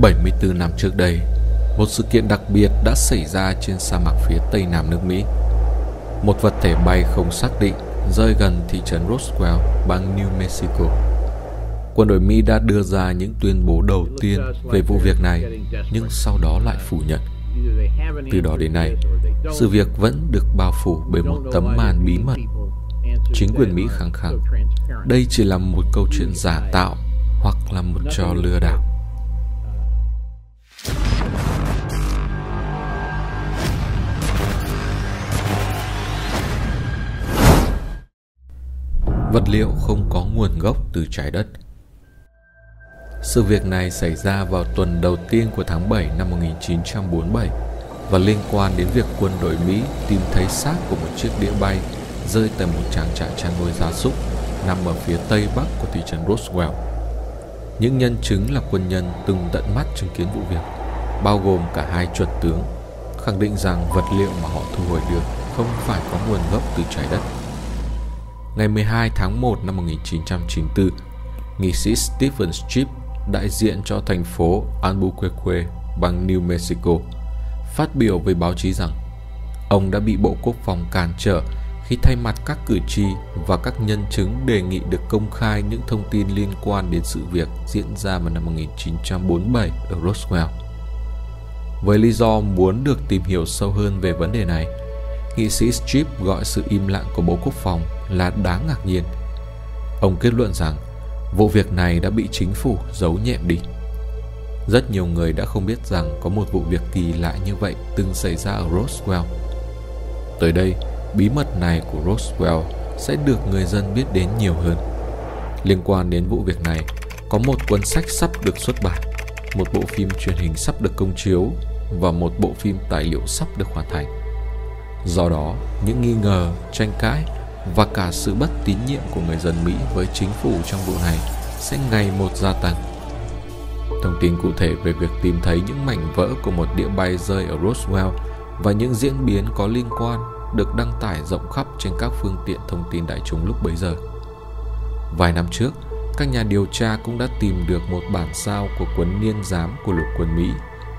74 năm trước đây, một sự kiện đặc biệt đã xảy ra trên sa mạc phía tây nam nước Mỹ. Một vật thể bay không xác định rơi gần thị trấn Roswell, bang New Mexico. Quân đội Mỹ đã đưa ra những tuyên bố đầu tiên về vụ việc này, nhưng sau đó lại phủ nhận. Từ đó đến nay, sự việc vẫn được bao phủ bởi một tấm màn bí mật. Chính quyền Mỹ khẳng khẳng, đây chỉ là một câu chuyện giả tạo hoặc là một trò lừa đảo. Liệu không có nguồn gốc từ trái đất sự việc này xảy ra vào tuần đầu tiên của tháng 7 năm 1947 và liên quan đến việc quân đội Mỹ tìm thấy xác của một chiếc đĩa bay rơi tại một trang trại chăn nuôi gia súc nằm ở phía tây bắc của thị trấn Roswell. Những nhân chứng là quân nhân từng tận mắt chứng kiến vụ việc, bao gồm cả hai chuẩn tướng, khẳng định rằng vật liệu mà họ thu hồi được không phải có nguồn gốc từ trái đất. Ngày 12 tháng 1 năm 1994, nghị sĩ Stephen Schiff đại diện cho thành phố Albuquerque, bang New Mexico, phát biểu với báo chí rằng ông đã bị Bộ Quốc phòng cản trở khi thay mặt các cử tri và các nhân chứng đề nghị được công khai những thông tin liên quan đến sự việc diễn ra vào năm 1947 ở Roswell. Với lý do muốn được tìm hiểu sâu hơn về vấn đề này, nghị sĩ Strip gọi sự im lặng của Bộ Quốc phòng là đáng ngạc nhiên. Ông kết luận rằng Vụ việc này đã bị chính phủ giấu nhẹm đi. Rất nhiều người đã không biết rằng có một vụ việc kỳ lạ như vậy từng xảy ra ở Roswell. Tới đây, bí mật này của Roswell sẽ được người dân biết đến nhiều hơn. Liên quan đến vụ việc này, có một cuốn sách sắp được xuất bản, một bộ phim truyền hình sắp được công chiếu và một bộ phim tài liệu sắp được hoàn thành. Do đó, những nghi ngờ, tranh cãi và cả sự bất tín nhiệm của người dân Mỹ với chính phủ trong vụ này sẽ ngày một gia tăng. Thông tin cụ thể về việc tìm thấy những mảnh vỡ của một đĩa bay rơi ở Roswell và những diễn biến có liên quan được đăng tải rộng khắp trên các phương tiện thông tin đại chúng lúc bấy giờ. Vài năm trước, các nhà điều tra cũng đã tìm được một bản sao của cuốn niên giám của lục quân Mỹ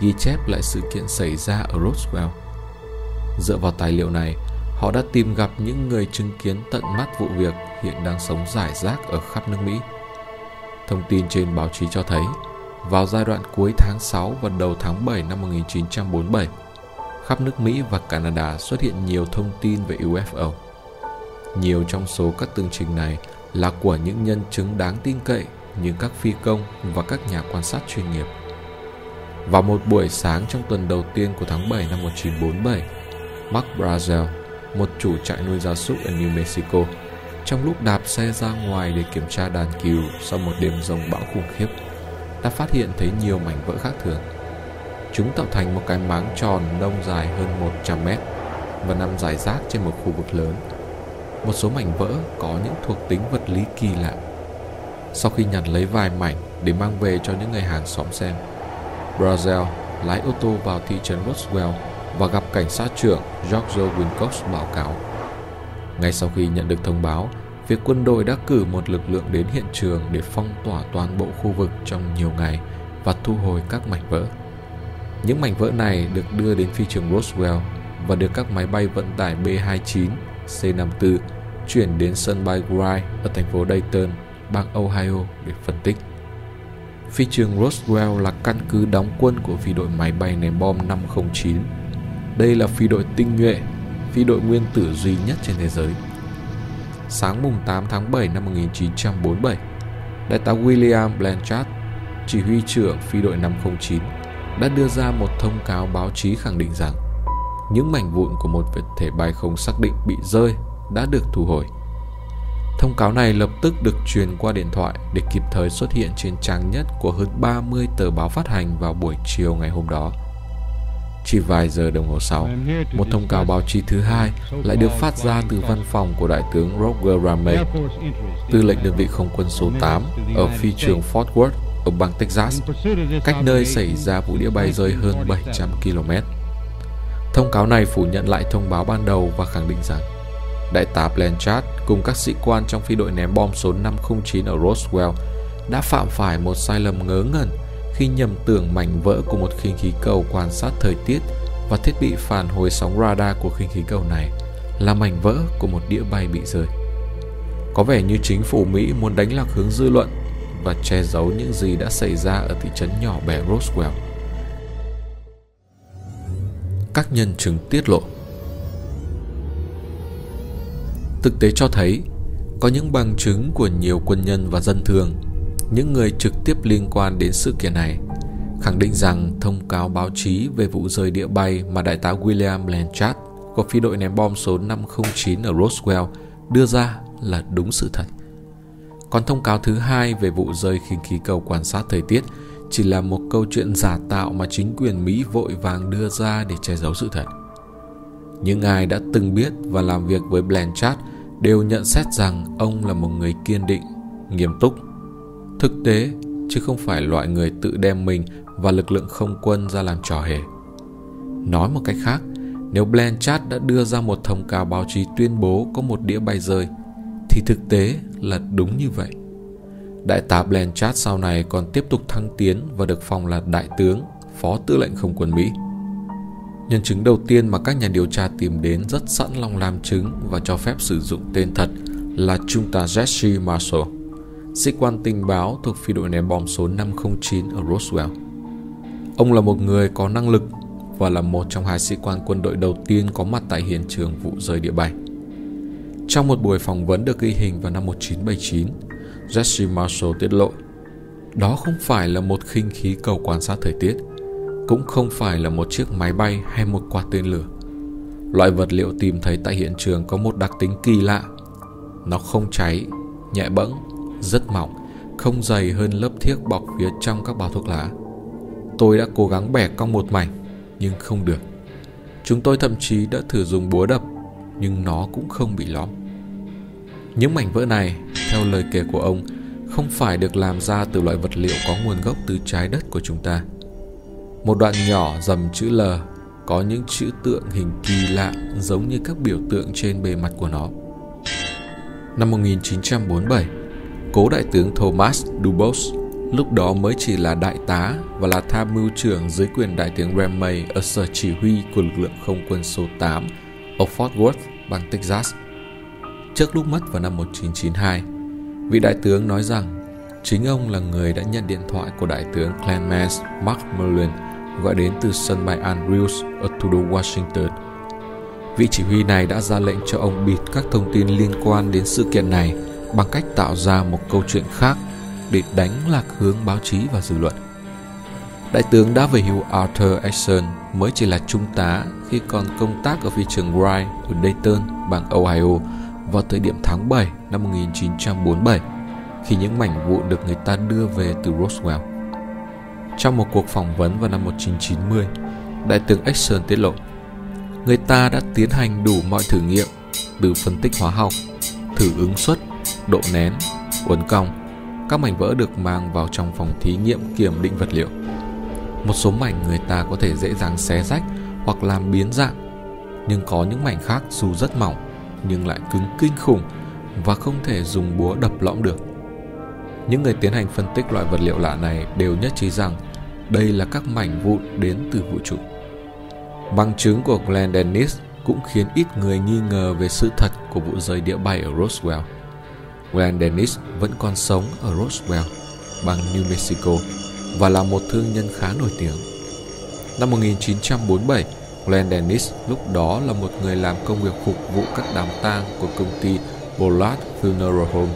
ghi chép lại sự kiện xảy ra ở Roswell. Dựa vào tài liệu này, Họ đã tìm gặp những người chứng kiến tận mắt vụ việc hiện đang sống rải rác ở khắp nước Mỹ. Thông tin trên báo chí cho thấy, vào giai đoạn cuối tháng 6 và đầu tháng 7 năm 1947, khắp nước Mỹ và Canada xuất hiện nhiều thông tin về UFO. Nhiều trong số các tường trình này là của những nhân chứng đáng tin cậy như các phi công và các nhà quan sát chuyên nghiệp. Vào một buổi sáng trong tuần đầu tiên của tháng 7 năm 1947, Mark Brazel, một chủ trại nuôi gia súc ở New Mexico, trong lúc đạp xe ra ngoài để kiểm tra đàn cừu sau một đêm rông bão khủng khiếp, đã phát hiện thấy nhiều mảnh vỡ khác thường. Chúng tạo thành một cái máng tròn nông dài hơn 100 mét và nằm rải rác trên một khu vực lớn. Một số mảnh vỡ có những thuộc tính vật lý kỳ lạ. Sau khi nhặt lấy vài mảnh để mang về cho những người hàng xóm xem, Brazil lái ô tô vào thị trấn Roswell và gặp cảnh sát trưởng George Wilcox báo cáo. Ngay sau khi nhận được thông báo, việc quân đội đã cử một lực lượng đến hiện trường để phong tỏa toàn bộ khu vực trong nhiều ngày và thu hồi các mảnh vỡ. Những mảnh vỡ này được đưa đến phi trường Roswell và được các máy bay vận tải B-29, C-54 chuyển đến sân bay Wright ở thành phố Dayton, bang Ohio để phân tích. Phi trường Roswell là căn cứ đóng quân của phi đội máy bay ném bom 509 đây là phi đội tinh nhuệ, phi đội nguyên tử duy nhất trên thế giới. Sáng mùng 8 tháng 7 năm 1947, Đại tá William Blanchard, chỉ huy trưởng phi đội 509, đã đưa ra một thông cáo báo chí khẳng định rằng những mảnh vụn của một vật thể bay không xác định bị rơi đã được thu hồi. Thông cáo này lập tức được truyền qua điện thoại để kịp thời xuất hiện trên trang nhất của hơn 30 tờ báo phát hành vào buổi chiều ngày hôm đó. Chỉ vài giờ đồng hồ sau, một thông cáo báo chí thứ hai lại được phát ra từ văn phòng của Đại tướng Roger Ramey, tư lệnh đơn vị không quân số 8 ở phi trường Fort Worth ở bang Texas, cách nơi xảy ra vụ đĩa bay rơi hơn 700 km. Thông cáo này phủ nhận lại thông báo ban đầu và khẳng định rằng Đại tá Blanchard cùng các sĩ quan trong phi đội ném bom số 509 ở Roswell đã phạm phải một sai lầm ngớ ngẩn khi nhầm tưởng mảnh vỡ của một khinh khí cầu quan sát thời tiết và thiết bị phản hồi sóng radar của khinh khí cầu này là mảnh vỡ của một đĩa bay bị rơi. Có vẻ như chính phủ Mỹ muốn đánh lạc hướng dư luận và che giấu những gì đã xảy ra ở thị trấn nhỏ bé Roswell. Các nhân chứng tiết lộ Thực tế cho thấy, có những bằng chứng của nhiều quân nhân và dân thường, những người trực tiếp liên quan đến sự kiện này, khẳng định rằng thông cáo báo chí về vụ rơi địa bay mà đại tá William Blanchard của phi đội ném bom số 509 ở Roswell đưa ra là đúng sự thật. Còn thông cáo thứ hai về vụ rơi khinh khí cầu quan sát thời tiết chỉ là một câu chuyện giả tạo mà chính quyền Mỹ vội vàng đưa ra để che giấu sự thật. Những ai đã từng biết và làm việc với Blanchard đều nhận xét rằng ông là một người kiên định, nghiêm túc, thực tế chứ không phải loại người tự đem mình và lực lượng không quân ra làm trò hề. Nói một cách khác, nếu Blanchard đã đưa ra một thông cáo báo chí tuyên bố có một đĩa bay rơi, thì thực tế là đúng như vậy. Đại tá Blanchard sau này còn tiếp tục thăng tiến và được phong là đại tướng, phó tư lệnh không quân Mỹ. Nhân chứng đầu tiên mà các nhà điều tra tìm đến rất sẵn lòng làm chứng và cho phép sử dụng tên thật là Trung tá Jesse Marshall, sĩ quan tình báo thuộc phi đội ném bom số 509 ở Roswell. Ông là một người có năng lực và là một trong hai sĩ quan quân đội đầu tiên có mặt tại hiện trường vụ rơi địa bay. Trong một buổi phỏng vấn được ghi hình vào năm 1979, Jesse Marshall tiết lộ đó không phải là một khinh khí cầu quan sát thời tiết, cũng không phải là một chiếc máy bay hay một quả tên lửa. Loại vật liệu tìm thấy tại hiện trường có một đặc tính kỳ lạ. Nó không cháy, nhẹ bẫng, rất mỏng, không dày hơn lớp thiếc bọc phía trong các bao thuốc lá. Tôi đã cố gắng bẻ cong một mảnh, nhưng không được. Chúng tôi thậm chí đã thử dùng búa đập, nhưng nó cũng không bị lõm. Những mảnh vỡ này, theo lời kể của ông, không phải được làm ra từ loại vật liệu có nguồn gốc từ trái đất của chúng ta. Một đoạn nhỏ dầm chữ L có những chữ tượng hình kỳ lạ giống như các biểu tượng trên bề mặt của nó. Năm 1947, cố đại tướng Thomas Dubose lúc đó mới chỉ là đại tá và là tham mưu trưởng dưới quyền đại tướng Ramey ở sở chỉ huy của lực lượng không quân số 8 ở Fort Worth, bang Texas. Trước lúc mất vào năm 1992, vị đại tướng nói rằng chính ông là người đã nhận điện thoại của đại tướng Clemens McMullen gọi đến từ sân bay Andrews ở thủ đô Washington. Vị chỉ huy này đã ra lệnh cho ông bịt các thông tin liên quan đến sự kiện này bằng cách tạo ra một câu chuyện khác để đánh lạc hướng báo chí và dư luận. Đại tướng đã về hưu Arthur Ashton mới chỉ là trung tá khi còn công tác ở phi trường Wright ở Dayton, bang Ohio vào thời điểm tháng 7 năm 1947 khi những mảnh vụn được người ta đưa về từ Roswell. Trong một cuộc phỏng vấn vào năm 1990, Đại tướng Exxon tiết lộ Người ta đã tiến hành đủ mọi thử nghiệm từ phân tích hóa học, thử ứng suất, độ nén, uốn cong. Các mảnh vỡ được mang vào trong phòng thí nghiệm kiểm định vật liệu. Một số mảnh người ta có thể dễ dàng xé rách hoặc làm biến dạng, nhưng có những mảnh khác dù rất mỏng nhưng lại cứng kinh khủng và không thể dùng búa đập lõm được. Những người tiến hành phân tích loại vật liệu lạ này đều nhất trí rằng đây là các mảnh vụn đến từ vũ trụ. Bằng chứng của Glenn Dennis cũng khiến ít người nghi ngờ về sự thật của vụ rơi địa bay ở Roswell. Glenn Dennis vẫn còn sống ở Roswell, bang New Mexico và là một thương nhân khá nổi tiếng. Năm 1947, Glenn Dennis lúc đó là một người làm công việc phục vụ các đám tang của công ty Bollard Funeral Home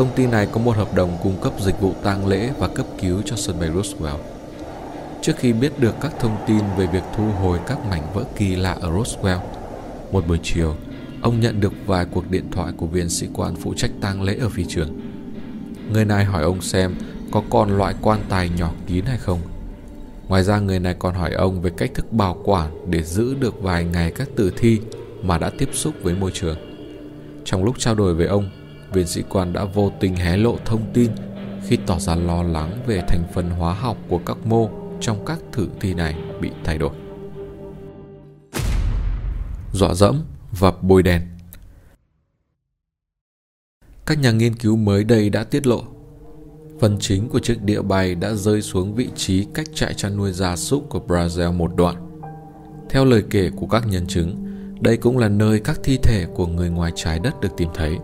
Công ty này có một hợp đồng cung cấp dịch vụ tang lễ và cấp cứu cho sân bay Roswell. Trước khi biết được các thông tin về việc thu hồi các mảnh vỡ kỳ lạ ở Roswell, một buổi chiều, ông nhận được vài cuộc điện thoại của viên sĩ quan phụ trách tang lễ ở phi trường. Người này hỏi ông xem có còn loại quan tài nhỏ kín hay không. Ngoài ra người này còn hỏi ông về cách thức bảo quản để giữ được vài ngày các tử thi mà đã tiếp xúc với môi trường. Trong lúc trao đổi với ông, viên sĩ quan đã vô tình hé lộ thông tin khi tỏ ra lo lắng về thành phần hóa học của các mô trong các thử thi này bị thay đổi. Dọa dẫm và bôi đen Các nhà nghiên cứu mới đây đã tiết lộ Phần chính của chiếc đĩa bay đã rơi xuống vị trí cách trại chăn nuôi gia súc của Brazil một đoạn. Theo lời kể của các nhân chứng, đây cũng là nơi các thi thể của người ngoài trái đất được tìm thấy.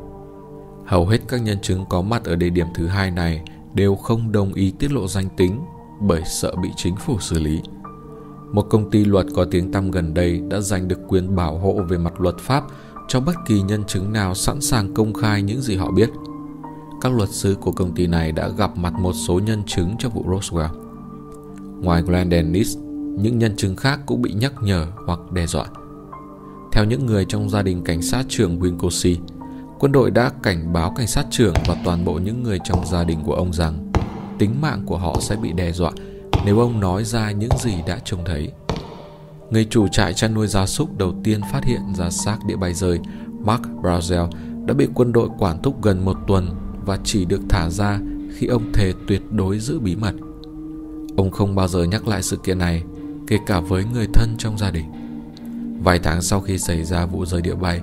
Hầu hết các nhân chứng có mặt ở địa điểm thứ hai này đều không đồng ý tiết lộ danh tính bởi sợ bị chính phủ xử lý. Một công ty luật có tiếng tăm gần đây đã giành được quyền bảo hộ về mặt luật pháp cho bất kỳ nhân chứng nào sẵn sàng công khai những gì họ biết. Các luật sư của công ty này đã gặp mặt một số nhân chứng trong vụ Roswell. Ngoài Glenn Dennis, những nhân chứng khác cũng bị nhắc nhở hoặc đe dọa. Theo những người trong gia đình cảnh sát trưởng Wincosi, quân đội đã cảnh báo cảnh sát trưởng và toàn bộ những người trong gia đình của ông rằng tính mạng của họ sẽ bị đe dọa nếu ông nói ra những gì đã trông thấy. Người chủ trại chăn nuôi gia súc đầu tiên phát hiện ra xác địa bay rơi, Mark Brazil, đã bị quân đội quản thúc gần một tuần và chỉ được thả ra khi ông thề tuyệt đối giữ bí mật. Ông không bao giờ nhắc lại sự kiện này, kể cả với người thân trong gia đình. Vài tháng sau khi xảy ra vụ rơi địa bay,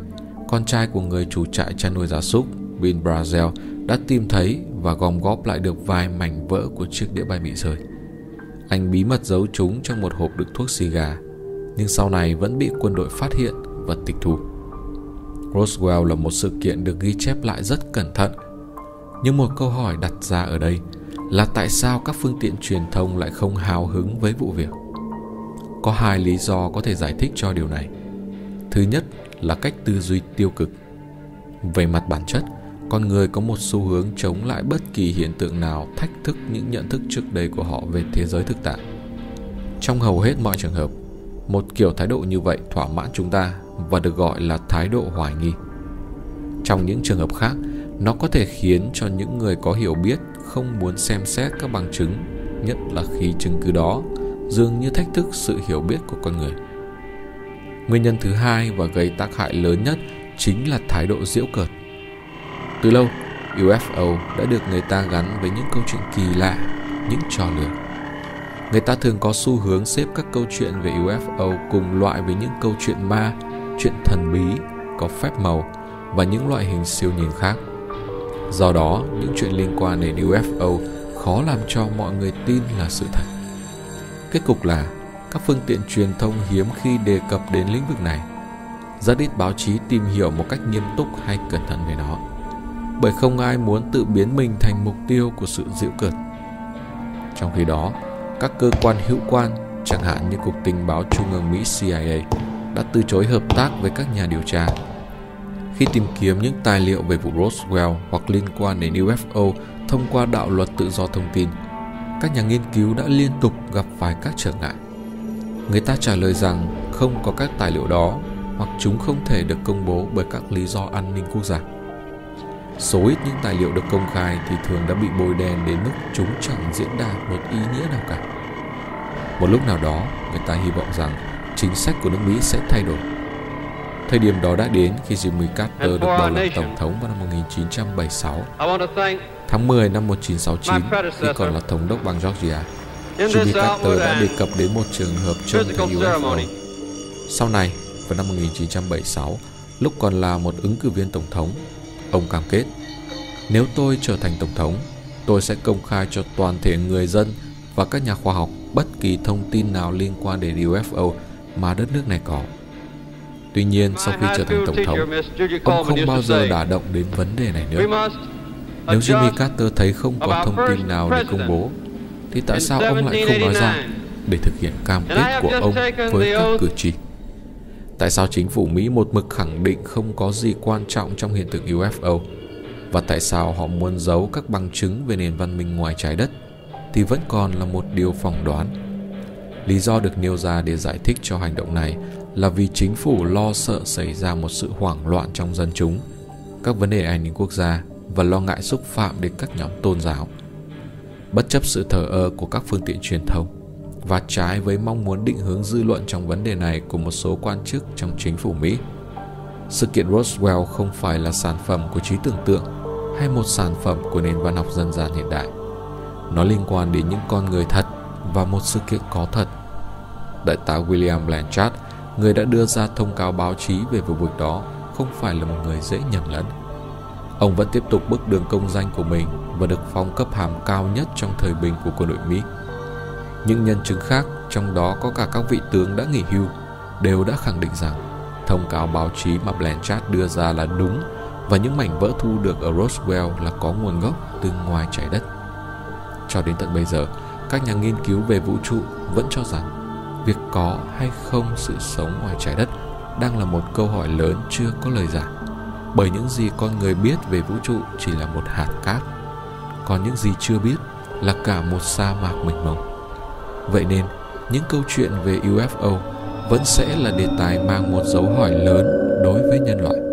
con trai của người chủ trại chăn nuôi gia súc, Bill Brazil, đã tìm thấy và gom góp lại được vài mảnh vỡ của chiếc đĩa bay bị rơi. Anh bí mật giấu chúng trong một hộp đựng thuốc xì gà, nhưng sau này vẫn bị quân đội phát hiện và tịch thu. Roswell là một sự kiện được ghi chép lại rất cẩn thận. Nhưng một câu hỏi đặt ra ở đây là tại sao các phương tiện truyền thông lại không hào hứng với vụ việc? Có hai lý do có thể giải thích cho điều này. Thứ nhất là cách tư duy tiêu cực. Về mặt bản chất, con người có một xu hướng chống lại bất kỳ hiện tượng nào thách thức những nhận thức trước đây của họ về thế giới thực tại. Trong hầu hết mọi trường hợp, một kiểu thái độ như vậy thỏa mãn chúng ta và được gọi là thái độ hoài nghi. Trong những trường hợp khác, nó có thể khiến cho những người có hiểu biết không muốn xem xét các bằng chứng, nhất là khi chứng cứ đó dường như thách thức sự hiểu biết của con người. Nguyên nhân thứ hai và gây tác hại lớn nhất chính là thái độ diễu cợt. Từ lâu, UFO đã được người ta gắn với những câu chuyện kỳ lạ, những trò lừa. Người ta thường có xu hướng xếp các câu chuyện về UFO cùng loại với những câu chuyện ma, chuyện thần bí, có phép màu và những loại hình siêu nhiên khác. Do đó, những chuyện liên quan đến UFO khó làm cho mọi người tin là sự thật. Kết cục là các phương tiện truyền thông hiếm khi đề cập đến lĩnh vực này. Rất ít báo chí tìm hiểu một cách nghiêm túc hay cẩn thận về nó. Bởi không ai muốn tự biến mình thành mục tiêu của sự giễu cợt. Trong khi đó, các cơ quan hữu quan, chẳng hạn như Cục Tình báo Trung ương Mỹ CIA, đã từ chối hợp tác với các nhà điều tra. Khi tìm kiếm những tài liệu về vụ Roswell hoặc liên quan đến UFO thông qua đạo luật tự do thông tin, các nhà nghiên cứu đã liên tục gặp phải các trở ngại. Người ta trả lời rằng không có các tài liệu đó hoặc chúng không thể được công bố bởi các lý do an ninh quốc gia. Số ít những tài liệu được công khai thì thường đã bị bôi đen đến mức chúng chẳng diễn đạt một ý nghĩa nào cả. Một lúc nào đó, người ta hy vọng rằng chính sách của nước Mỹ sẽ thay đổi. Thời điểm đó đã đến khi Jimmy Carter được bầu làm tổng thống vào năm 1976. Tháng 10 năm 1969, khi còn là thống đốc bang Georgia, Jimmy Carter đã đề cập đến một trường hợp trông thấy UFO. Sau này, vào năm 1976, lúc còn là một ứng cử viên tổng thống, ông cam kết nếu tôi trở thành tổng thống, tôi sẽ công khai cho toàn thể người dân và các nhà khoa học bất kỳ thông tin nào liên quan đến UFO mà đất nước này có. Tuy nhiên, sau khi trở thành tổng thống, ông không bao giờ đả động đến vấn đề này nữa. Nếu Jimmy Carter thấy không có thông tin nào để công bố, thì tại sao ông lại không nói ra để thực hiện cam kết của ông với các cử tri? Tại sao chính phủ Mỹ một mực khẳng định không có gì quan trọng trong hiện tượng UFO? Và tại sao họ muốn giấu các bằng chứng về nền văn minh ngoài trái đất thì vẫn còn là một điều phỏng đoán. Lý do được nêu ra để giải thích cho hành động này là vì chính phủ lo sợ xảy ra một sự hoảng loạn trong dân chúng, các vấn đề an ninh quốc gia và lo ngại xúc phạm đến các nhóm tôn giáo. Bất chấp sự thờ ơ của các phương tiện truyền thông và trái với mong muốn định hướng dư luận trong vấn đề này của một số quan chức trong chính phủ Mỹ, sự kiện Roswell không phải là sản phẩm của trí tưởng tượng hay một sản phẩm của nền văn học dân gian hiện đại. Nó liên quan đến những con người thật và một sự kiện có thật. Đại tá William Blanchard, người đã đưa ra thông cáo báo chí về vụ việc đó, không phải là một người dễ nhầm lẫn. Ông vẫn tiếp tục bước đường công danh của mình và được phong cấp hàm cao nhất trong thời bình của quân đội Mỹ. Những nhân chứng khác, trong đó có cả các vị tướng đã nghỉ hưu, đều đã khẳng định rằng thông cáo báo chí mà Blanchard đưa ra là đúng và những mảnh vỡ thu được ở Roswell là có nguồn gốc từ ngoài trái đất. Cho đến tận bây giờ, các nhà nghiên cứu về vũ trụ vẫn cho rằng việc có hay không sự sống ngoài trái đất đang là một câu hỏi lớn chưa có lời giải bởi những gì con người biết về vũ trụ chỉ là một hạt cát còn những gì chưa biết là cả một sa mạc mênh mông vậy nên, những câu chuyện về ufo vẫn sẽ là đề tài mang một dấu hỏi lớn đối với nhân loại.